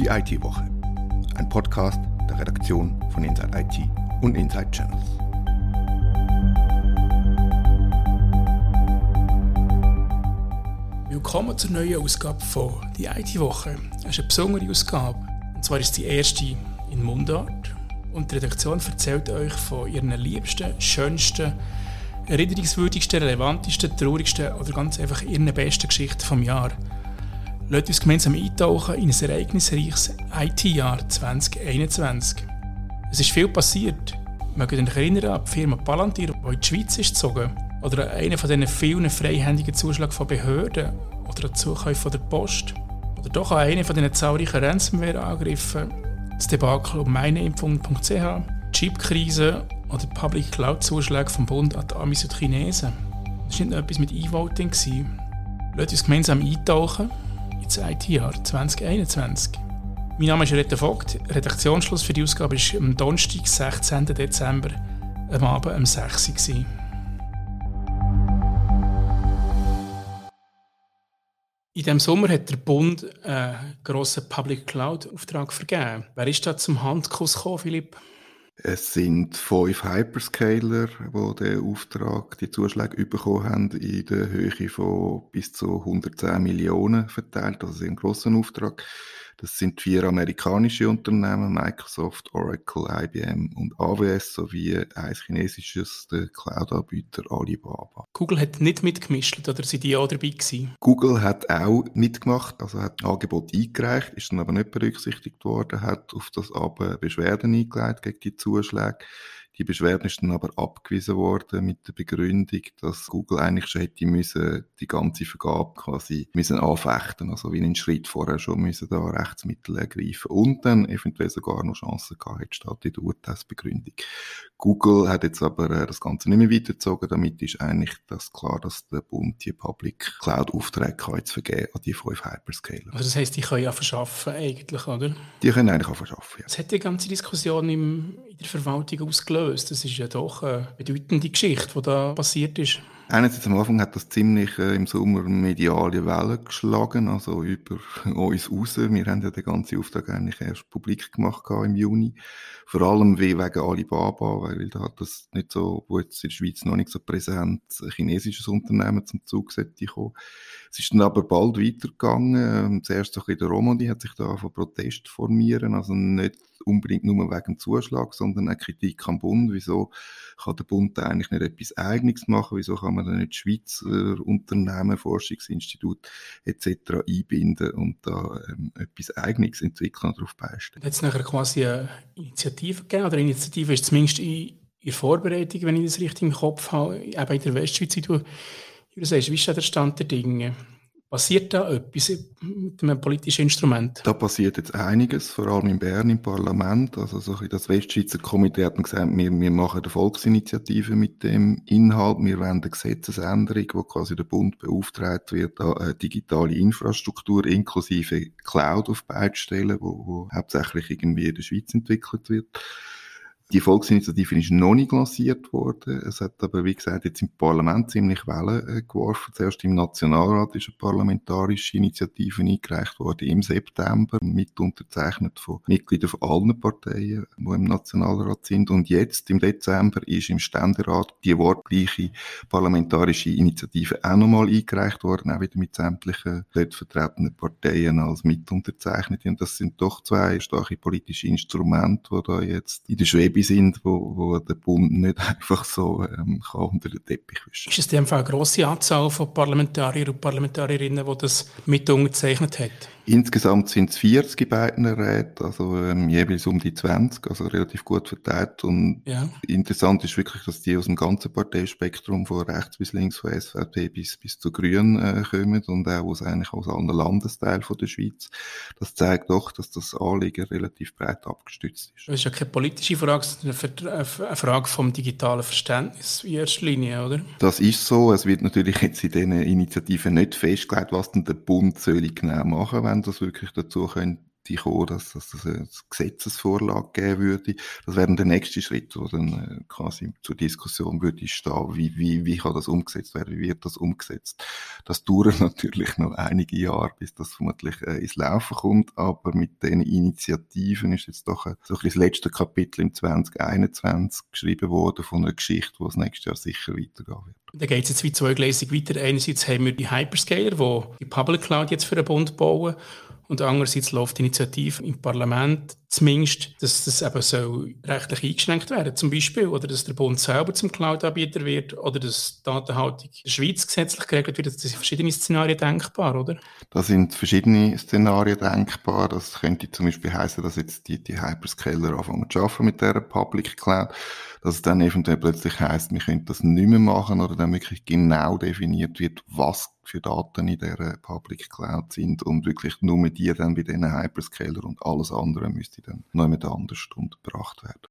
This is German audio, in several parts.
Die IT-Woche. Ein Podcast der Redaktion von Inside IT und Inside Channels. Willkommen zur neuen Ausgabe von Die IT-Woche. Es ist eine besondere Ausgabe. Und zwar ist die erste in Mundart. Und die Redaktion erzählt euch von ihren liebsten, schönsten, erinnerungswürdigsten, relevantesten, traurigsten oder ganz einfach ihren besten Geschichten vom Jahr. Lasst uns gemeinsam eintauchen in ein ereignisreiches IT-Jahr 2021. Es ist viel passiert. Ihr euch erinnern an die Firma Palantir, die in die Schweiz ist gezogen? Oder an einen von diesen vielen freihändigen Zuschlägen von Behörden? Oder an Zukäufe von der Post? Oder doch an einen von diesen zahlreichen Ransomware-Angriffen? Das Debakel um meineimpfung.ch? Die Chip-Krise oder Public Cloud-Zuschläge vom Bund an die Amis und Chinesen? Das war nicht nur etwas mit E-Voting. Lasst uns gemeinsam eintauchen ins IT-Jahr 2021. Mein Name ist Rita Vogt. Redaktionsschluss für die Ausgabe war am Donnerstag, 16. Dezember, am Abend um 6 Uhr. In diesem Sommer hat der Bund einen grossen Public Cloud-Auftrag vergeben. Wer ist da zum Handkuss gekommen, Philipp? Es sind fünf Hyperscaler, die den Auftrag, die Zuschläge bekommen haben, in der Höhe von bis zu 110 Millionen verteilt. Also ein grosser Auftrag. Das sind vier amerikanische Unternehmen, Microsoft, Oracle, IBM und AWS, sowie ein chinesisches, der Cloud-Anbieter Alibaba. Google hat nicht mitgemischt, oder sind die auch dabei gewesen? Google hat auch mitgemacht, also hat ein Angebot eingereicht, ist dann aber nicht berücksichtigt worden, hat auf das aber Beschwerden eingeleitet gegen die Zuschläge. Die Beschwerde ist dann aber abgewiesen worden mit der Begründung, dass Google eigentlich schon hätte müssen die ganze Vergabe quasi müssen anfechten, also wie einen Schritt vorher schon müssen da Rechtsmittel ergreifen und dann eventuell sogar noch Chancen gehabt hätte, statt in der Urteilsbegründung. Google hat jetzt aber äh, das Ganze nicht mehr weitergezogen, damit ist eigentlich das klar, dass der Bund die Public Cloud Aufträge jetzt vergeben an die fünf Hyperscaler. Also das heisst, die können ja verschaffen eigentlich, oder? Die können eigentlich auch verschaffen, ja. Das hat die ganze Diskussion im, in der Verwaltung ausgelöst. Das ist ja doch eine bedeutende Geschichte, die da passiert ist. Einerseits am Anfang hat das ziemlich äh, im Sommer mediale Wellen geschlagen, also über uns raus. Wir haben ja den ganzen Auftrag eigentlich erst publik gemacht im Juni. Vor allem wegen Alibaba, weil da hat das nicht so, wo jetzt in der Schweiz noch nicht so präsent, ein chinesisches Unternehmen zum Zug sollte kommen. Es ist dann aber bald weitergegangen. Ähm, zuerst so ein bisschen der Romandie hat sich da von Protest formieren, also nicht unbedingt nur wegen dem Zuschlag, sondern eine Kritik am Bund. Wieso kann der Bund eigentlich nicht etwas Eigenes machen? Wieso kann man da nicht Schweizer Unternehmen, Forschungsinstitut etc. einbinden und da ähm, etwas Eigenes entwickeln und darauf beistehen? Hat es nachher quasi eine Initiative gegeben? Oder eine Initiative ist zumindest in, in Vorbereitung, wenn ich das richtig im Kopf habe, eben in der Westschweiz, wie du, wie du sagst, wie ist der Stand der Dinge? Passiert da etwas mit einem politischen Instrument? Da passiert jetzt einiges, vor allem in Bern im Parlament. Also so das Westschweizer Komitee hat gesagt, wir, wir machen eine Volksinitiative mit dem Inhalt. Wir wollen eine Gesetzesänderung, wo quasi der Bund beauftragt wird, eine digitale Infrastruktur inklusive Cloud auf beide stellen, wo, wo hauptsächlich irgendwie in der Schweiz entwickelt wird. Die Volksinitiative ist noch nicht lanciert worden. Es hat aber, wie gesagt, jetzt im Parlament ziemlich Wellen äh, geworfen. Zuerst im Nationalrat ist eine parlamentarische Initiative eingereicht worden im September, mit unterzeichnet von Mitgliedern von allen Parteien, die im Nationalrat sind. Und jetzt, im Dezember, ist im Ständerat die wortgleiche parlamentarische Initiative auch nochmal eingereicht worden, auch wieder mit sämtlichen dort vertretenen Parteien als Mitunterzeichnete. Und das sind doch zwei starke politische Instrumente, die da jetzt in der Schwebe dabei sind, wo, wo der Bund nicht einfach so ähm, kann unter den Teppich wischen Ist es in dem Fall eine grosse Anzahl von Parlamentariern und Parlamentarierinnen, die das mit unterzeichnet hat? Insgesamt sind es 40 in beiden Räten, also ähm, jeweils um die 20, also relativ gut verteilt. Und ja. interessant ist wirklich, dass die aus dem ganzen Parteispektrum von rechts bis links, von SVP bis, bis zu Grünen äh, kommen und auch aus, eigentlich aus allen Landesteilen von der Schweiz. Das zeigt doch, dass das Anliegen relativ breit abgestützt ist. Das ist ja keine politische Frage, sondern eine Frage vom digitalen Verständnis in erster Linie, oder? Das ist so. Es wird natürlich jetzt in diesen Initiativen nicht festgelegt, was denn der Bund soll genau machen, wenn das wirklich dazu könnte kommen, dass, dass es eine Gesetzesvorlage geben würde. Das wäre der nächste Schritt, wo dann äh, quasi zur Diskussion würde stehen, wie, wie, wie kann das umgesetzt werden, wie wird das umgesetzt. Das dauert natürlich noch einige Jahre, bis das vermutlich äh, ins Laufen kommt, aber mit den Initiativen ist jetzt doch ein, so ein das letzte Kapitel im 2021 geschrieben worden von einer Geschichte, die das nächstes Jahr sicher weitergehen wird. Da geht es jetzt wie zweigleisig weiter. Einerseits haben wir die Hyperscaler, die die Public Cloud jetzt für den Bund bauen und andererseits läuft die Initiative im Parlament zumindest, dass das eben so rechtlich eingeschränkt werden zum Beispiel, oder dass der Bund selber zum Cloud-Anbieter wird, oder dass Datenhaltung in der Schweiz gesetzlich geregelt wird. Das sind verschiedene Szenarien denkbar, oder? Da sind verschiedene Szenarien denkbar. Das könnte zum Beispiel heißen, dass jetzt die, die Hyperscaler anfangen zu arbeiten mit dieser Public Cloud dass es dann eventuell plötzlich heißt, wir können das nicht mehr machen oder dann wirklich genau definiert wird, was für Daten in der Public Cloud sind und wirklich nur die dann bei diesen Hyperscaler und alles andere müsste dann noch jemand anders untergebracht werden.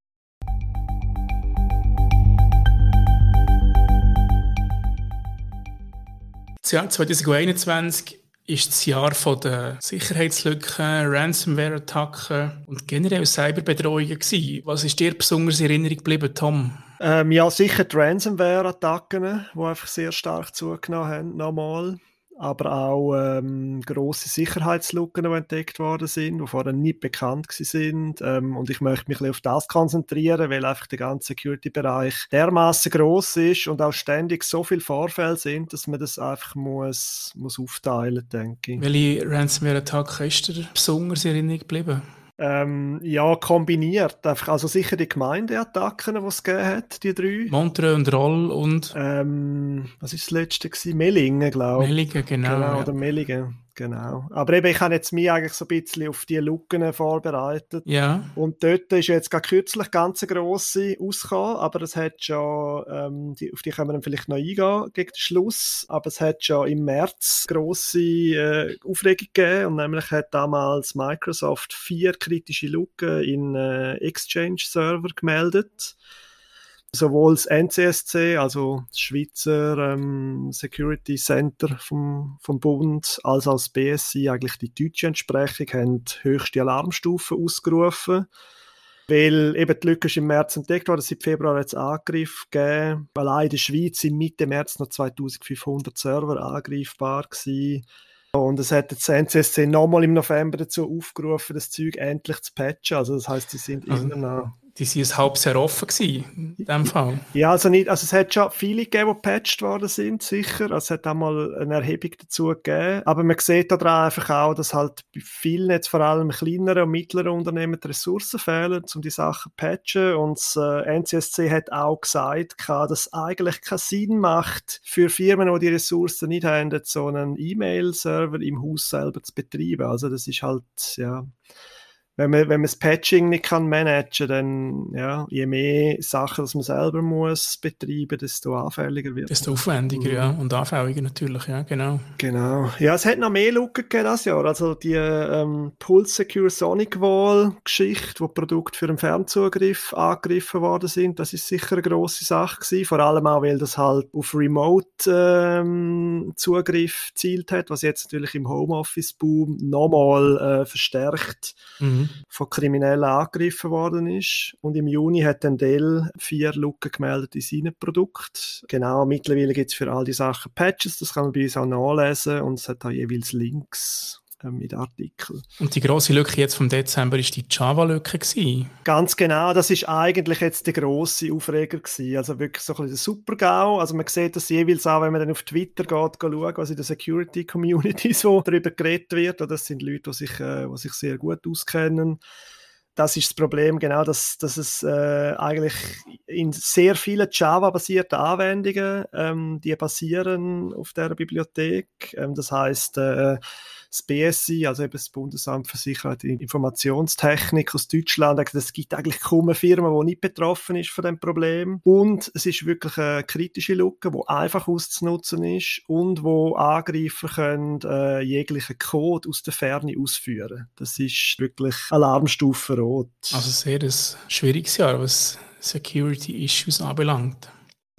Das Jahr 2021 ist das Jahr der Sicherheitslücken, Ransomware-Attacken und generell Cyberbedrohungen gewesen. Was ist dir besonders in Erinnerung geblieben, Tom? Ähm, ja, sicher die Ransomware-Attacken, die einfach sehr stark zugenommen haben, nochmal aber auch ähm, große Sicherheitslücken, die entdeckt worden sind, die vorher nicht bekannt sind. Ähm, und ich möchte mich ein auf das konzentrieren, weil einfach der ganze Security-Bereich dermaßen groß ist und auch ständig so viele Vorfälle sind, dass man das einfach muss, muss aufteilen, denke ich. Welche Ransomware-Attacke ist dir besonders in Erinnerung geblieben? Ähm, ja, kombiniert. Einfach, also sicher die Gemeindeattacken, die es gegeben hat, die drei. Montreux und Roll und... Ähm, was ist das letzte gewesen? Mellingen, glaube ich. Mellingen, genau. Genau, ja. oder Mellingen. Genau. Aber eben, ich habe jetzt mich eigentlich so ein bisschen auf die Lücken vorbereitet. Ja. Und dort ist jetzt gerade kürzlich ganz eine grosse rausgekommen, aber es hat schon, ähm, die, auf die können wir dann vielleicht noch eingehen gegen den Schluss, aber es hat schon im März grosse äh, Aufregung gegeben und nämlich hat damals Microsoft vier kritische Lücken in äh, Exchange-Server gemeldet sowohl das NCSC, also das Schweizer ähm, Security Center vom, vom Bund, als auch das BSI, eigentlich die deutsche Entsprechung, haben höchste Alarmstufen ausgerufen. Weil eben die Lücke ist im März entdeckt worden, seit Februar jetzt Angriff gegeben. Allein in der Schweiz sind Mitte März noch 2500 Server angreifbar gewesen. Und es hat das NCSC nochmal im November dazu aufgerufen, das Zeug endlich zu patchen. Also das heißt, sie sind also, immer noch die sind ein halbes Jahr offen gewesen, in dem Fall. Ja, also nicht, also es hat schon viele gegeben, die gepatcht worden sind, sicher. Also es hat auch mal eine Erhebung dazu gegeben. Aber man sieht daran einfach auch, dass halt bei vielen, jetzt vor allem kleineren und mittleren Unternehmen, die Ressourcen fehlen, um die Sachen zu patchen. Und das äh, NCSC hat auch gesagt, dass es eigentlich keinen Sinn macht, für Firmen, die die Ressourcen nicht haben, so einen E-Mail-Server im Haus selber zu betreiben. Also das ist halt, ja wenn man, wenn man das Patching nicht kann managen, dann, ja, je mehr Sachen, dass man selber muss betreiben, desto anfälliger wird. Desto aufwendiger, mhm. ja, und anfälliger natürlich, ja, genau. Genau. Ja, es hat noch mehr Lücken gegeben das Jahr. Also die ähm, Pulse Secure Sonic Wall Geschichte, wo Produkte für den Fernzugriff angegriffen worden sind, das ist sicher eine grosse Sache gewesen. Vor allem auch, weil das halt auf Remote ähm, Zugriff zielt hat, was jetzt natürlich im Homeoffice Boom nochmal äh, verstärkt. Mhm von Kriminellen angegriffen worden ist. Und im Juni hat dann Dell vier Lücken gemeldet in seinem Produkt. Genau, mittlerweile gibt es für all die Sachen Patches, das kann man bei uns auch nachlesen und es hat auch jeweils Links ähm, mit Artikeln. Und die große Lücke jetzt vom Dezember ist die Java-Lücke Ganz genau, das ist eigentlich jetzt der große Aufreger gewesen. Also wirklich so ein bisschen der Super-GAU. Also man sieht das jeweils auch, wenn man dann auf Twitter geht, schaut, was in der Security-Community so darüber geredet wird. Das sind Leute, die sich, äh, die sich sehr gut auskennen das ist das Problem, genau, dass, dass es äh, eigentlich in sehr vielen Java-basierten Anwendungen, ähm, die basieren auf der Bibliothek. Ähm, das heißt, äh, das BSI, also eben das Bundesamt für Sicherheit und Informationstechnik aus Deutschland, es gibt eigentlich kaum eine Firma, die nicht betroffen ist von dem Problem. Und es ist wirklich eine kritische Lücke, die einfach auszunutzen ist und wo Angreifer können äh, jeglichen Code aus der Ferne ausführen. Das ist wirklich Alarmstufe rot. Also sehr ein schwieriges Jahr, was Security Issues anbelangt.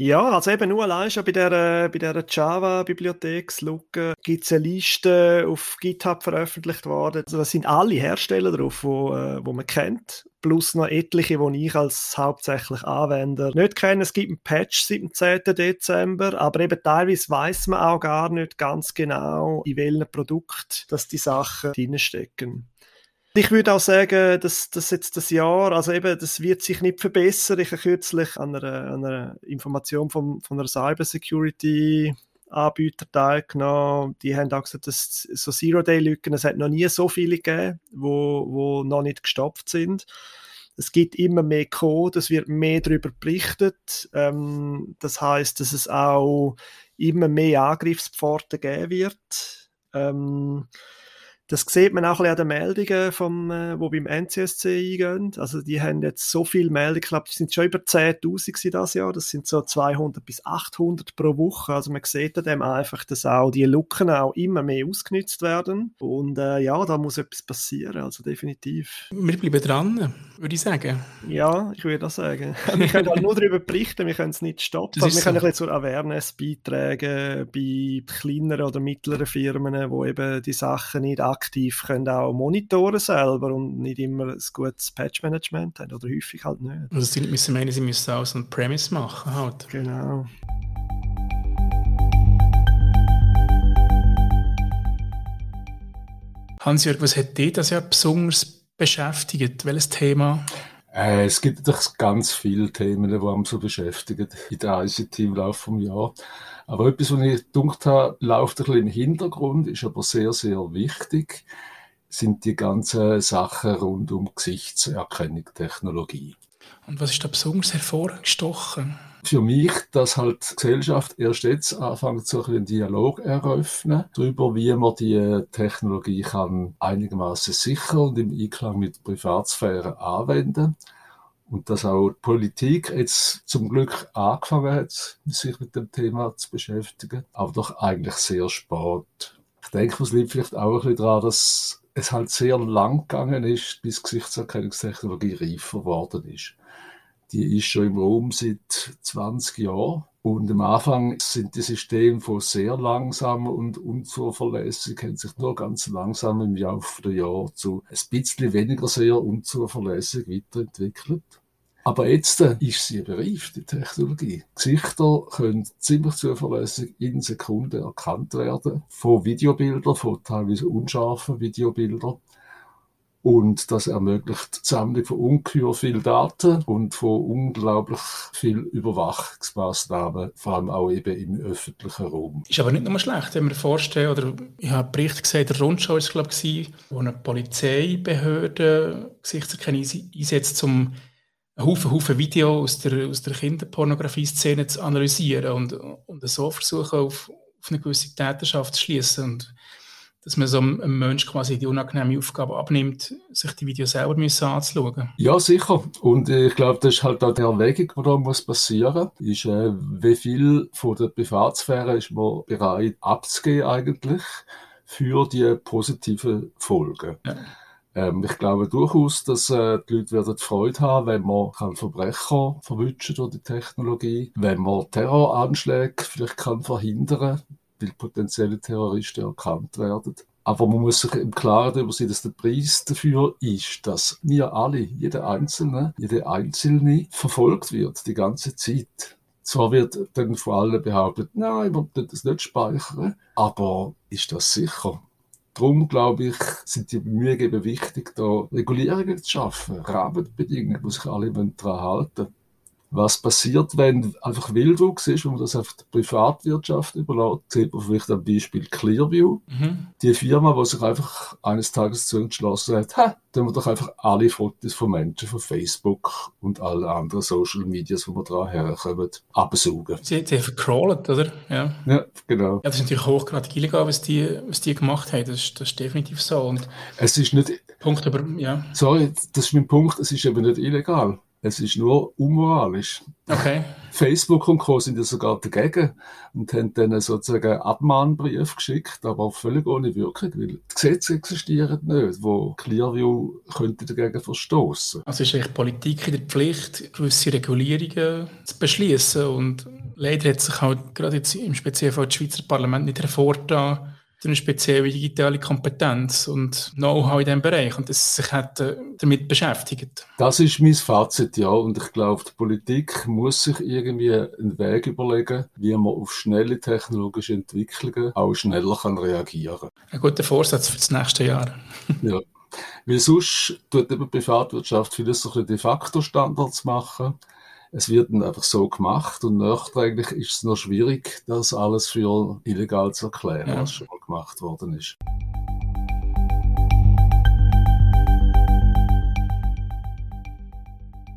Ja, also eben nur allein schon bei der, bei der Java-Bibliotheksluke gibt es eine Liste auf GitHub veröffentlicht worden. Also das sind alle Hersteller drauf, wo, äh, wo man kennt, plus noch etliche, die ich als hauptsächlich Anwender nicht kenne. Es gibt einen Patch seit dem 10. Dezember, aber eben teilweise weiß man auch gar nicht ganz genau, in welchem Produkt dass die Sachen drinstecken. Ich würde auch sagen, dass, dass jetzt das Jahr, also eben, das wird sich nicht verbessern. Ich habe kürzlich an einer, an einer Information vom, von einer Cybersecurity Anbieter teilgenommen. Die haben auch gesagt, dass so Zero-Day-Lücken, es hat noch nie so viele gegeben, wo, wo noch nicht gestopft sind. Es gibt immer mehr Code, es wird mehr darüber berichtet. Ähm, das heißt, dass es auch immer mehr Angriffspforten geben wird. Ähm, das sieht man auch ein bisschen an den Meldungen, vom, äh, die beim NCSC eingehen. Also die haben jetzt so viele Meldungen, ich glaube, die sind schon über 10'000 das Jahr. Das sind so 200 bis 800 pro Woche. Also man sieht an dem einfach, dass auch die Lücken auch immer mehr ausgenutzt werden. Und äh, ja, da muss etwas passieren, also definitiv. Wir bleiben dran, würde ich sagen. Ja, ich würde auch sagen. wir können halt nur darüber berichten, wir können es nicht stoppen. Wir so. können ein bisschen zur Awareness beitragen bei kleineren oder mittleren Firmen, wo eben die Sachen nicht aktiv können auch monitoren selber und nicht immer ein gutes Patch-Management haben oder häufig halt nicht. Also sie müssen meinen, sie müssen auch so ein Premise machen halt. Genau. Hans-Jörg, was hat dich das ja besonders beschäftigt? Welches Thema? Äh, es gibt natürlich ganz viele Themen, die uns so beschäftigen in der ICT im Laufe des Jahres. Aber etwas, was ich gedacht habe, läuft ein bisschen im Hintergrund, ist aber sehr, sehr wichtig, sind die ganzen Sachen rund um Gesichtserkennung, Technologie. Und was ist da besonders hervorgestochen? Für mich, dass halt Gesellschaft erst jetzt anfängt, so einen Dialog eröffnen, darüber, wie man die Technologie kann einigermaßen sicher und im Einklang mit Privatsphäre anwenden und dass auch die Politik jetzt zum Glück angefangen hat, sich mit dem Thema zu beschäftigen, aber doch eigentlich sehr spät. Ich denke, es liegt vielleicht auch ein bisschen daran, dass es halt sehr lang gegangen ist, bis Gesichtserkennungstechnologie reifer geworden ist. Die ist schon im Raum seit 20 Jahren. Und am Anfang sind die Systeme von sehr langsam und unzuverlässig, haben sich nur ganz langsam im Laufe der Jahre zu ein bisschen weniger sehr unzuverlässig weiterentwickelt. Aber jetzt äh, ist sie bereift, die Technologie. Gesichter können ziemlich zuverlässig in Sekunden erkannt werden. Von Videobildern, von teilweise unscharfen Videobildern. Und das ermöglicht die Sammlung von ungeheuer viel Daten und von unglaublich viel Überwachungsmaßnahmen, vor allem auch eben im öffentlichen Raum. Ist aber nicht nur schlecht, wenn man vorstellen, oder ich habe einen Bericht gesehen, der Rundschau ist glaube ich, wo eine Polizeibehörde Gesichtserkennung einsetzt, um einen Haufen, Haufen Video aus der, aus der Kinderpornografie-Szene zu analysieren und, und so versuchen, auf, auf eine gewisse Täterschaft zu schließen dass man so einem Menschen quasi die unangenehme Aufgabe abnimmt, sich die Videos selber müssen anzuschauen. Ja, sicher. Und ich glaube, das ist halt auch die Erwägung, die da muss passieren muss, ist, äh, wie viel von der Privatsphäre ist man bereit abzugeben eigentlich für die positiven Folgen. Ja. Ähm, ich glaube durchaus, dass äh, die Leute werden Freude haben, wenn man kann Verbrecher verwünschen durch die Technologie, wenn man Terroranschläge vielleicht kann verhindern, weil potenzielle Terroristen erkannt werden. Aber man muss sich im Klaren darüber sein, dass der Preis dafür ist, dass wir alle, jeder Einzelne, jede Einzelne verfolgt wird, die ganze Zeit. Zwar wird dann vor allem behauptet, nein, man wird das nicht speichern, aber ist das sicher? Darum, glaube ich, sind die Bemühungen eben wichtig, da Regulierungen zu schaffen, Rahmenbedingungen, wo sich alle daran halten was passiert, wenn einfach Wildwuchs ist und man das auf die Privatwirtschaft überlässt. Sieht man vielleicht am Beispiel Clearview. Mhm. Die Firma, die sich einfach eines Tages zu entschlossen hat, ha, dann wir doch einfach alle Fotos von Menschen von Facebook und alle anderen Social Medias, wo wir dran herkommen, absaugen. Sie, sie haben vercrawlt, oder? Ja. ja, genau. Ja, das ist natürlich hochgradig illegal, was die, was die gemacht haben. Das ist, das ist definitiv so. Und es ist nicht... Punkt über, ja. Sorry, das ist mein Punkt. Es ist eben nicht illegal Es ist nur unmoralisch. Okay. Facebook und Co. sind ja sogar dagegen und haben dann sozusagen einen Abmahnbrief geschickt, aber völlig ohne Wirkung, weil die Gesetze existieren nicht, wo Clearview könnte dagegen verstoßen. Also ist eigentlich Politik in der Pflicht, gewisse Regulierungen zu beschließen und leider hat sich halt gerade jetzt im Speziellen das Schweizer Parlament nicht hervorgetan, eine spezielle digitale Kompetenz und Know-how in diesem Bereich und dass sich hat, äh, damit beschäftigt. Das ist mein Fazit, ja. Und ich glaube, die Politik muss sich irgendwie einen Weg überlegen, wie man auf schnelle technologische Entwicklungen auch schneller kann reagieren kann. Ein guter Vorsatz für das nächste Jahr. ja. Weil sonst tut eben die Privatwirtschaft vieles so de facto Standards machen es wird dann einfach so gemacht und nachträglich ist es noch schwierig, das alles für illegal zu erklären, ja. was schon mal gemacht worden ist.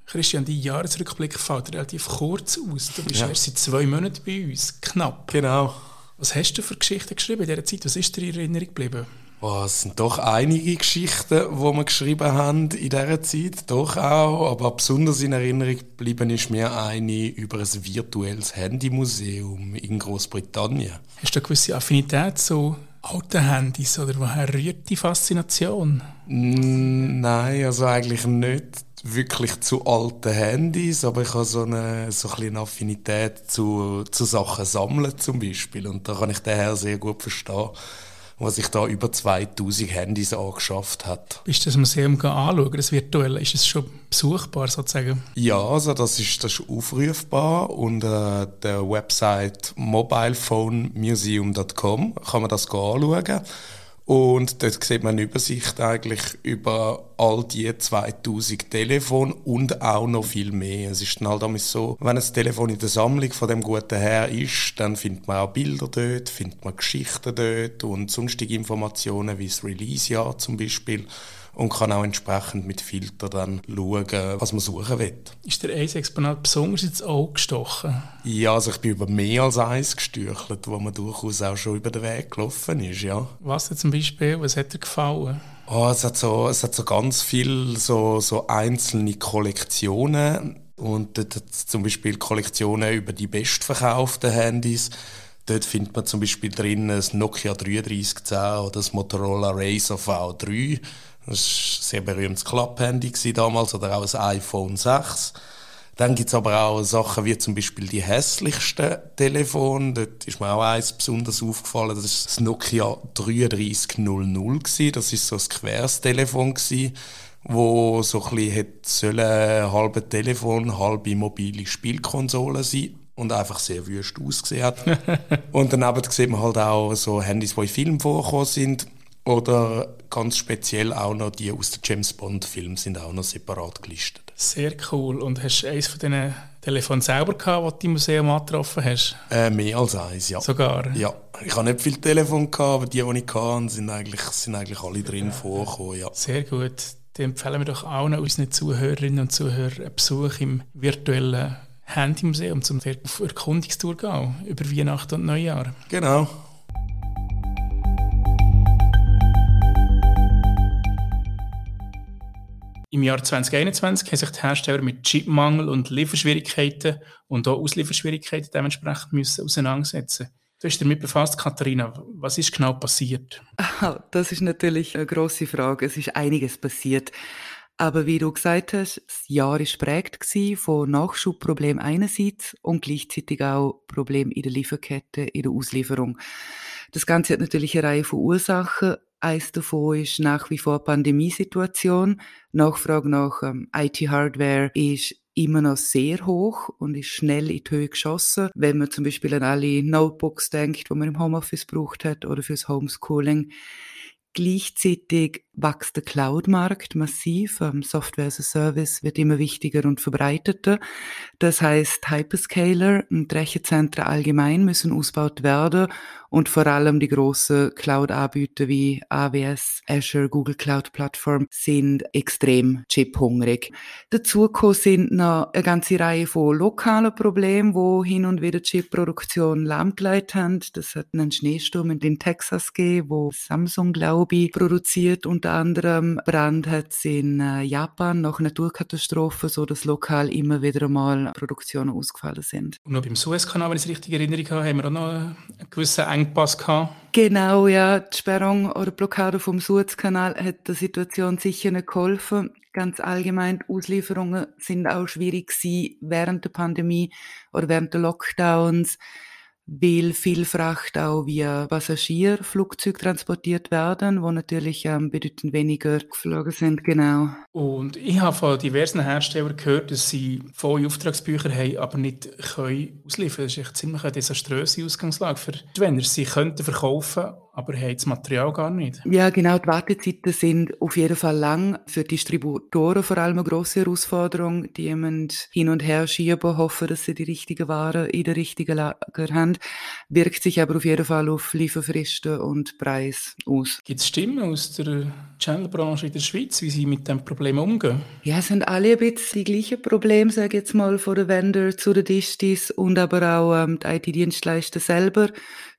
Christian, dein Jahresrückblick fällt relativ kurz aus. Du bist ja. erst seit zwei Monaten bei uns, knapp. Genau. Was hast du für Geschichten geschrieben in dieser Zeit? Was ist dir in Erinnerung geblieben? Oh, es sind doch einige Geschichten, die wir geschrieben haben in dieser Zeit, doch auch. Aber besonders in Erinnerung geblieben ist mir eine über ein virtuelles Handymuseum in Großbritannien. Hast du eine gewisse Affinität zu alten Handys oder woher rührt die Faszination? Nein, also eigentlich nicht wirklich zu alten Handys, aber ich habe so eine, so eine Affinität zu, zu Sachen sammeln zum Beispiel und da kann ich daher sehr gut verstehen was sich da über 2000 Handys angeschafft hat. Bist du das Museum anschauen, das virtuelle? Ist es schon besuchbar sozusagen? Ja, also das ist, das ist aufrufbar unter der Website mobilephonemuseum.com kann man das anschauen. Und dort sieht man eine Übersicht eigentlich über all die 2000 Telefone und auch noch viel mehr. Es ist dann halt so, wenn ein Telefon in der Sammlung von dem guten Herr ist, dann findet man auch Bilder dort, findet man Geschichten dort und sonstige Informationen wie das Release-Jahr zum Beispiel und kann auch entsprechend mit Filter dann schauen, was man suchen will. Ist der eins Exponat besonders ins Auge gestochen? Ja, also ich bin über mehr als eins gestürchelt, wo man durchaus auch schon über den Weg gelaufen ist, ja. Was denn zum Beispiel? Was hat dir gefallen? Oh, es, hat so, es hat so ganz viele so, so einzelne Kollektionen und dort hat zum Beispiel Kollektionen über die bestverkauften Handys. Dort findet man zum Beispiel drin das Nokia 3310 oder das Motorola Razr V3 das war ein sehr berühmtes Klapphandy damals oder auch ein iPhone 6. Dann gibt es aber auch Sachen wie zum Beispiel die hässlichsten Telefone. Dort ist mir auch eins besonders aufgefallen. Das ist das Nokia 3300 Das ist so ein queres Telefon wo so ein bisschen sollen halbe Telefon, halbe mobile Spielkonsole sein und einfach sehr wüst ausgesehen hat. und daneben sieht man halt auch so Handys, die in Filmen vorgekommen sind. Oder ganz speziell auch noch die aus den James Bond-Filmen sind auch noch separat gelistet. Sehr cool. Und hast du eines von diesen Telefonen selber gehabt, das du im Museum angetroffen hast? Äh, mehr als eins, ja. Sogar? Ja. Ich habe nicht viele Telefone gehabt, aber die, die ich hatte, sind eigentlich, sind eigentlich alle drin vorgekommen, ja. Sehr gut. Dann empfehlen wir doch auch noch unseren Zuhörerinnen und Zuhörern einen Besuch im virtuellen Handymuseum, um auf Erkundungstour zu gehen, über Weihnachten und Neujahr. Genau. Im Jahr 2021 haben sich die Hersteller mit Chipmangel und Lieferschwierigkeiten und auch Auslieferschwierigkeiten dementsprechend müssen auseinandersetzen. Du hast damit befasst, Katharina. Was ist genau passiert? Das ist natürlich eine grosse Frage. Es ist einiges passiert. Aber wie du gesagt hast, das Jahr war prägt von Nachschubproblemen einerseits und gleichzeitig auch Problemen in der Lieferkette, in der Auslieferung. Das Ganze hat natürlich eine Reihe von Ursachen. Eins davon ist nach wie vor Pandemiesituation. Nachfrage nach ähm, IT-Hardware ist immer noch sehr hoch und ist schnell in die Höhe geschossen. Wenn man zum Beispiel an alle Notebooks denkt, die man im Homeoffice braucht hat oder fürs Homeschooling. Gleichzeitig wächst der Cloud-Markt massiv. Ähm, Software as a Service wird immer wichtiger und verbreiteter. Das heißt, Hyperscaler und Rechenzentren allgemein müssen ausgebaut werden und vor allem die großen Cloud-Anbieter wie AWS, Azure, Google Cloud Plattform sind extrem chiphungrig. Dazu sind noch eine ganze Reihe von lokalen Problemen, wo hin und wieder Chipproduktion lahmgelegt haben. Das hat einen Schneesturm in Texas gegeben, wo Samsung, glaube ich, produziert. Unter anderem Brand hat es in äh, Japan nach Naturkatastrophen, so dass lokal immer wieder einmal Produktionen ausgefallen sind. Und noch beim Suezkanal, wenn ich es richtig erinnere, haben wir auch noch einen gewissen Engpass gehabt. Genau, ja. Die Sperrung oder Blockade vom Suezkanal hat der Situation sicher nicht geholfen. Ganz allgemein, Auslieferungen sind auch schwierig gewesen während der Pandemie oder während der Lockdowns weil viel Fracht auch via Passagierflugzeug transportiert werden, wo natürlich ähm, bedeutend weniger geflogen sind, genau. Und ich habe von diversen Herstellern gehört, dass sie volle Auftragsbücher haben, aber nicht können ausliefern. Das ist echt ziemlich eine desaströse Ausgangslage für die Vendor. Sie könnten verkaufen, aber haben das Material gar nicht. Ja, genau. Die Wartezeiten sind auf jeden Fall lang. Für Distributoren vor allem eine grosse Herausforderung. Die müssen hin und her schieben, hoffen, dass sie die richtigen Waren in der richtigen Lager haben. Wirkt sich aber auf jeden Fall auf Lieferfristen und Preis aus. Gibt es Stimmen aus der Channelbranche in der Schweiz, wie sie mit dem Problem umgehen? Ja, es sind alle ein bisschen die gleichen Probleme, sage ich jetzt mal, von den Vendor zu den Distis und aber auch ähm, die IT-Dienstleister selber.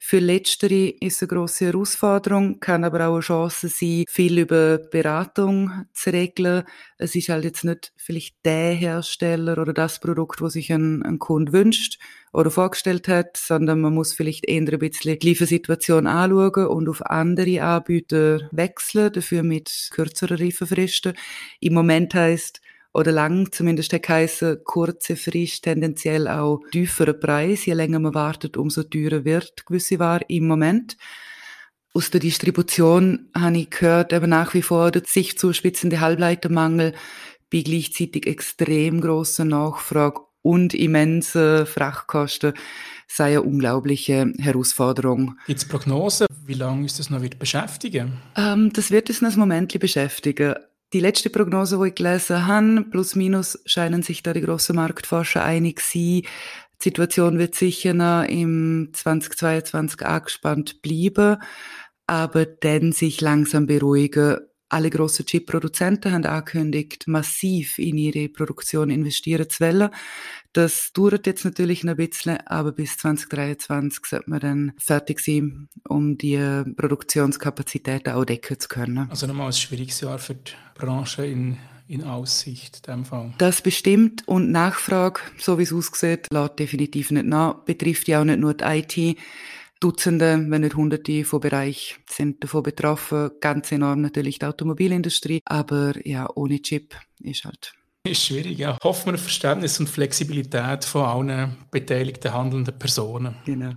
Für Letztere ist eine grosse Herausforderung, kann aber auch eine Chance sein, viel über Beratung zu regeln. Es ist halt jetzt nicht vielleicht der Hersteller oder das Produkt, wo sich ein, ein Kunde wünscht oder vorgestellt hat, sondern man muss vielleicht eher ein bisschen die Liefersituation anschauen und auf andere Anbieter wechseln, dafür mit kürzeren Lieferfristen. Im Moment heißt oder lang zumindest hat geheißen, kurze Frist, tendenziell auch tieferer Preis. Je länger man wartet, umso teurer wird gewisse Ware im Moment. Aus der Distribution habe ich gehört, eben nach wie vor der sich zuspitzende Halbleitermangel bei gleichzeitig extrem großer Nachfrage und immense Frachtkosten sei eine unglaubliche Herausforderung. Gibt es Prognosen, wie lange uns das noch wird beschäftigen? Ähm, das wird uns noch ein Moment beschäftigen. Die letzte Prognose, die ich gelesen habe, plus minus scheinen sich da die grossen Marktforscher einig sein. Die Situation wird sicher noch im 2022 angespannt bleiben, aber dann sich langsam beruhigen. Alle grossen Chip-Produzenten haben angekündigt, massiv in ihre Produktion investieren zu wollen. Das dauert jetzt natürlich noch ein bisschen, aber bis 2023 sollte man dann fertig sein, um die Produktionskapazitäten auch decken zu können. Also nochmal ein schwieriges Jahr für die Branche in in Aussicht, in dem Fall. Das bestimmt und Nachfrage, so wie es aussieht, lässt definitiv nicht nach. Betrifft ja auch nicht nur die IT. Dutzende, wenn nicht Hunderte von Bereich sind davon betroffen. Ganz enorm natürlich die Automobilindustrie. Aber ja, ohne Chip ist halt ist schwierig, ja. Hoffen wir auf Verständnis und Flexibilität von allen beteiligten handelnden Personen. Genau.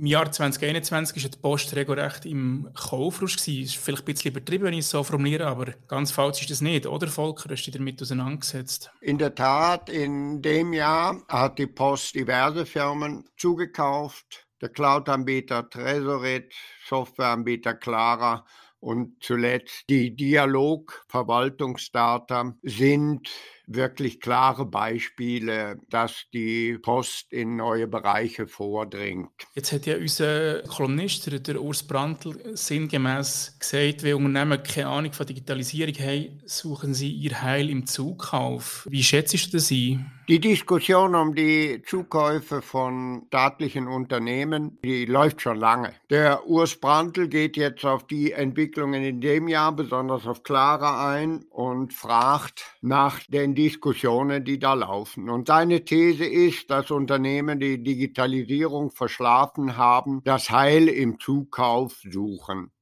Im Jahr 2021 war die Post regelrecht im Kaufrausch. Das ist vielleicht ein bisschen übertrieben, wenn ich es so formuliere, aber ganz falsch ist das nicht, oder Volker? Hast du dich damit auseinandergesetzt? In der Tat, in dem Jahr hat die Post diverse Firmen zugekauft. Der Cloud-Anbieter Tresorit, Softwareanbieter Clara und zuletzt die Dialog-Verwaltungsdata sind wirklich klare Beispiele, dass die Post in neue Bereiche vordringt. Jetzt hat ja unser Kolumnist, der Urs Brandl, sinngemäß gesagt, wenn Unternehmen keine Ahnung von Digitalisierung haben, suchen sie ihr Heil im Zukauf. Wie schätzt du das ein? Die Diskussion um die Zukäufe von staatlichen Unternehmen, die läuft schon lange. Der Urs Brandl geht jetzt auf die Entwicklungen in dem Jahr, besonders auf Clara ein und fragt nach den Diskussionen, die da laufen. Und seine These ist, dass Unternehmen, die Digitalisierung verschlafen haben, das Heil im Zukauf suchen.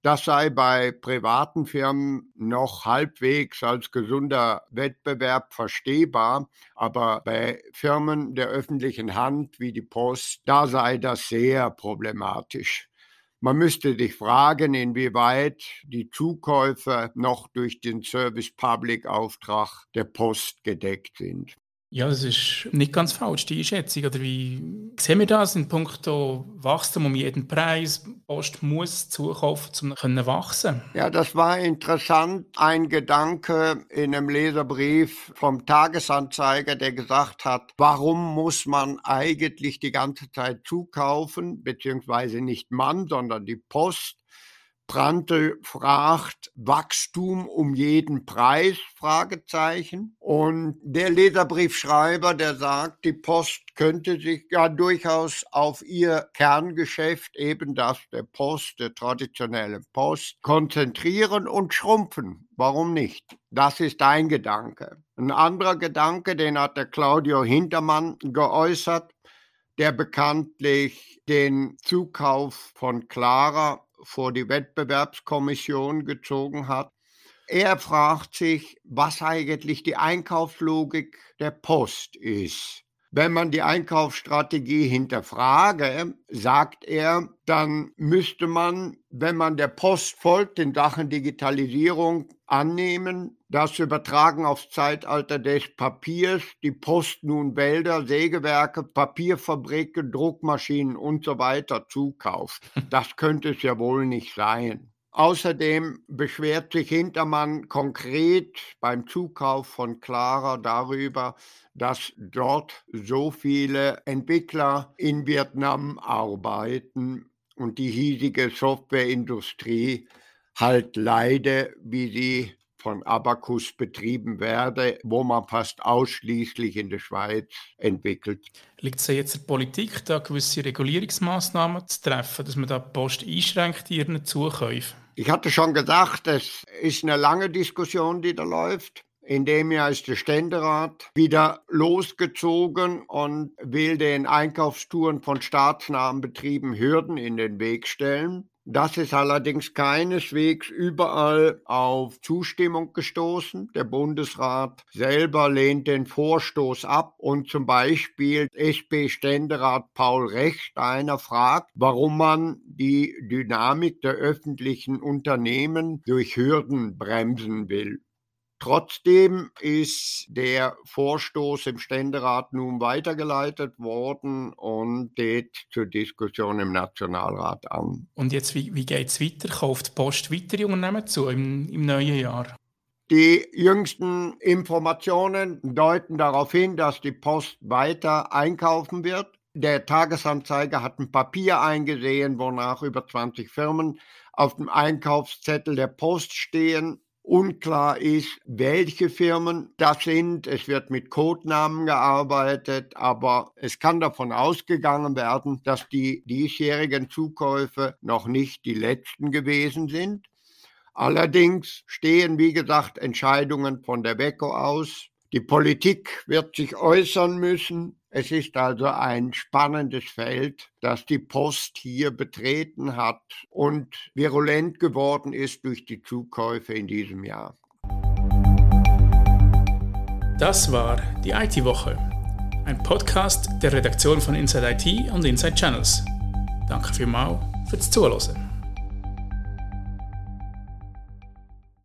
Das sei bei privaten Firmen noch halbwegs als gesunder Wettbewerb verstehbar, aber bei Firmen der öffentlichen Hand wie die Post, da sei das sehr problematisch. Man müsste sich fragen, inwieweit die Zukäufe noch durch den Service Public Auftrag der Post gedeckt sind. Ja, das ist nicht ganz falsch, die Einschätzung. Oder wie sehen wir das in puncto Wachstum um jeden Preis? Post muss zukaufen, um zu wachsen. Ja, das war interessant. Ein Gedanke in einem Leserbrief vom Tagesanzeiger, der gesagt hat, warum muss man eigentlich die ganze Zeit zukaufen, beziehungsweise nicht man, sondern die Post? Prantl fragt Wachstum um jeden Preis? Fragezeichen. Und der Leserbriefschreiber, der sagt, die Post könnte sich ja durchaus auf ihr Kerngeschäft, eben das der Post, der traditionelle Post, konzentrieren und schrumpfen. Warum nicht? Das ist ein Gedanke. Ein anderer Gedanke, den hat der Claudio Hintermann geäußert, der bekanntlich den Zukauf von Clara vor die Wettbewerbskommission gezogen hat. Er fragt sich, was eigentlich die Einkaufslogik der Post ist. Wenn man die Einkaufsstrategie hinterfrage, sagt er, dann müsste man, wenn man der Post folgt, in Sachen Digitalisierung annehmen, das übertragen aufs Zeitalter des Papiers, die Post nun Wälder, Sägewerke, Papierfabriken, Druckmaschinen und so weiter zukauft. Das könnte es ja wohl nicht sein. Außerdem beschwert sich Hintermann konkret beim Zukauf von Clara darüber, dass dort so viele Entwickler in Vietnam arbeiten und die hiesige Softwareindustrie halt leide, wie sie von Abacus betrieben werde, wo man fast ausschließlich in der Schweiz entwickelt. Liegt es jetzt der Politik, da gewisse Regulierungsmaßnahmen zu treffen, dass man da Post einschränkt in ihren Zukäufen? Ich hatte schon gesagt, es ist eine lange Diskussion, die da läuft. In dem Jahr ist der Ständerat wieder losgezogen und will den Einkaufstouren von staatsnahen Betrieben Hürden in den Weg stellen. Das ist allerdings keineswegs überall auf Zustimmung gestoßen. Der Bundesrat selber lehnt den Vorstoß ab und zum Beispiel SP-Ständerat Paul Rechsteiner fragt, warum man die Dynamik der öffentlichen Unternehmen durch Hürden bremsen will. Trotzdem ist der Vorstoß im Ständerat nun weitergeleitet worden und steht zur Diskussion im Nationalrat an. Und jetzt, wie, wie geht es weiter? Kauft die Post weitere Unternehmen zu im, im neuen Jahr? Die jüngsten Informationen deuten darauf hin, dass die Post weiter einkaufen wird. Der Tagesanzeiger hat ein Papier eingesehen, wonach über 20 Firmen auf dem Einkaufszettel der Post stehen. Unklar ist, welche Firmen das sind. Es wird mit Codenamen gearbeitet, aber es kann davon ausgegangen werden, dass die diesjährigen Zukäufe noch nicht die letzten gewesen sind. Allerdings stehen, wie gesagt, Entscheidungen von der WECO aus. Die Politik wird sich äußern müssen. Es ist also ein spannendes Feld, das die Post hier betreten hat und virulent geworden ist durch die Zukäufe in diesem Jahr. Das war die IT-Woche, ein Podcast der Redaktion von Inside IT und Inside Channels. Danke vielmals fürs Zuhören.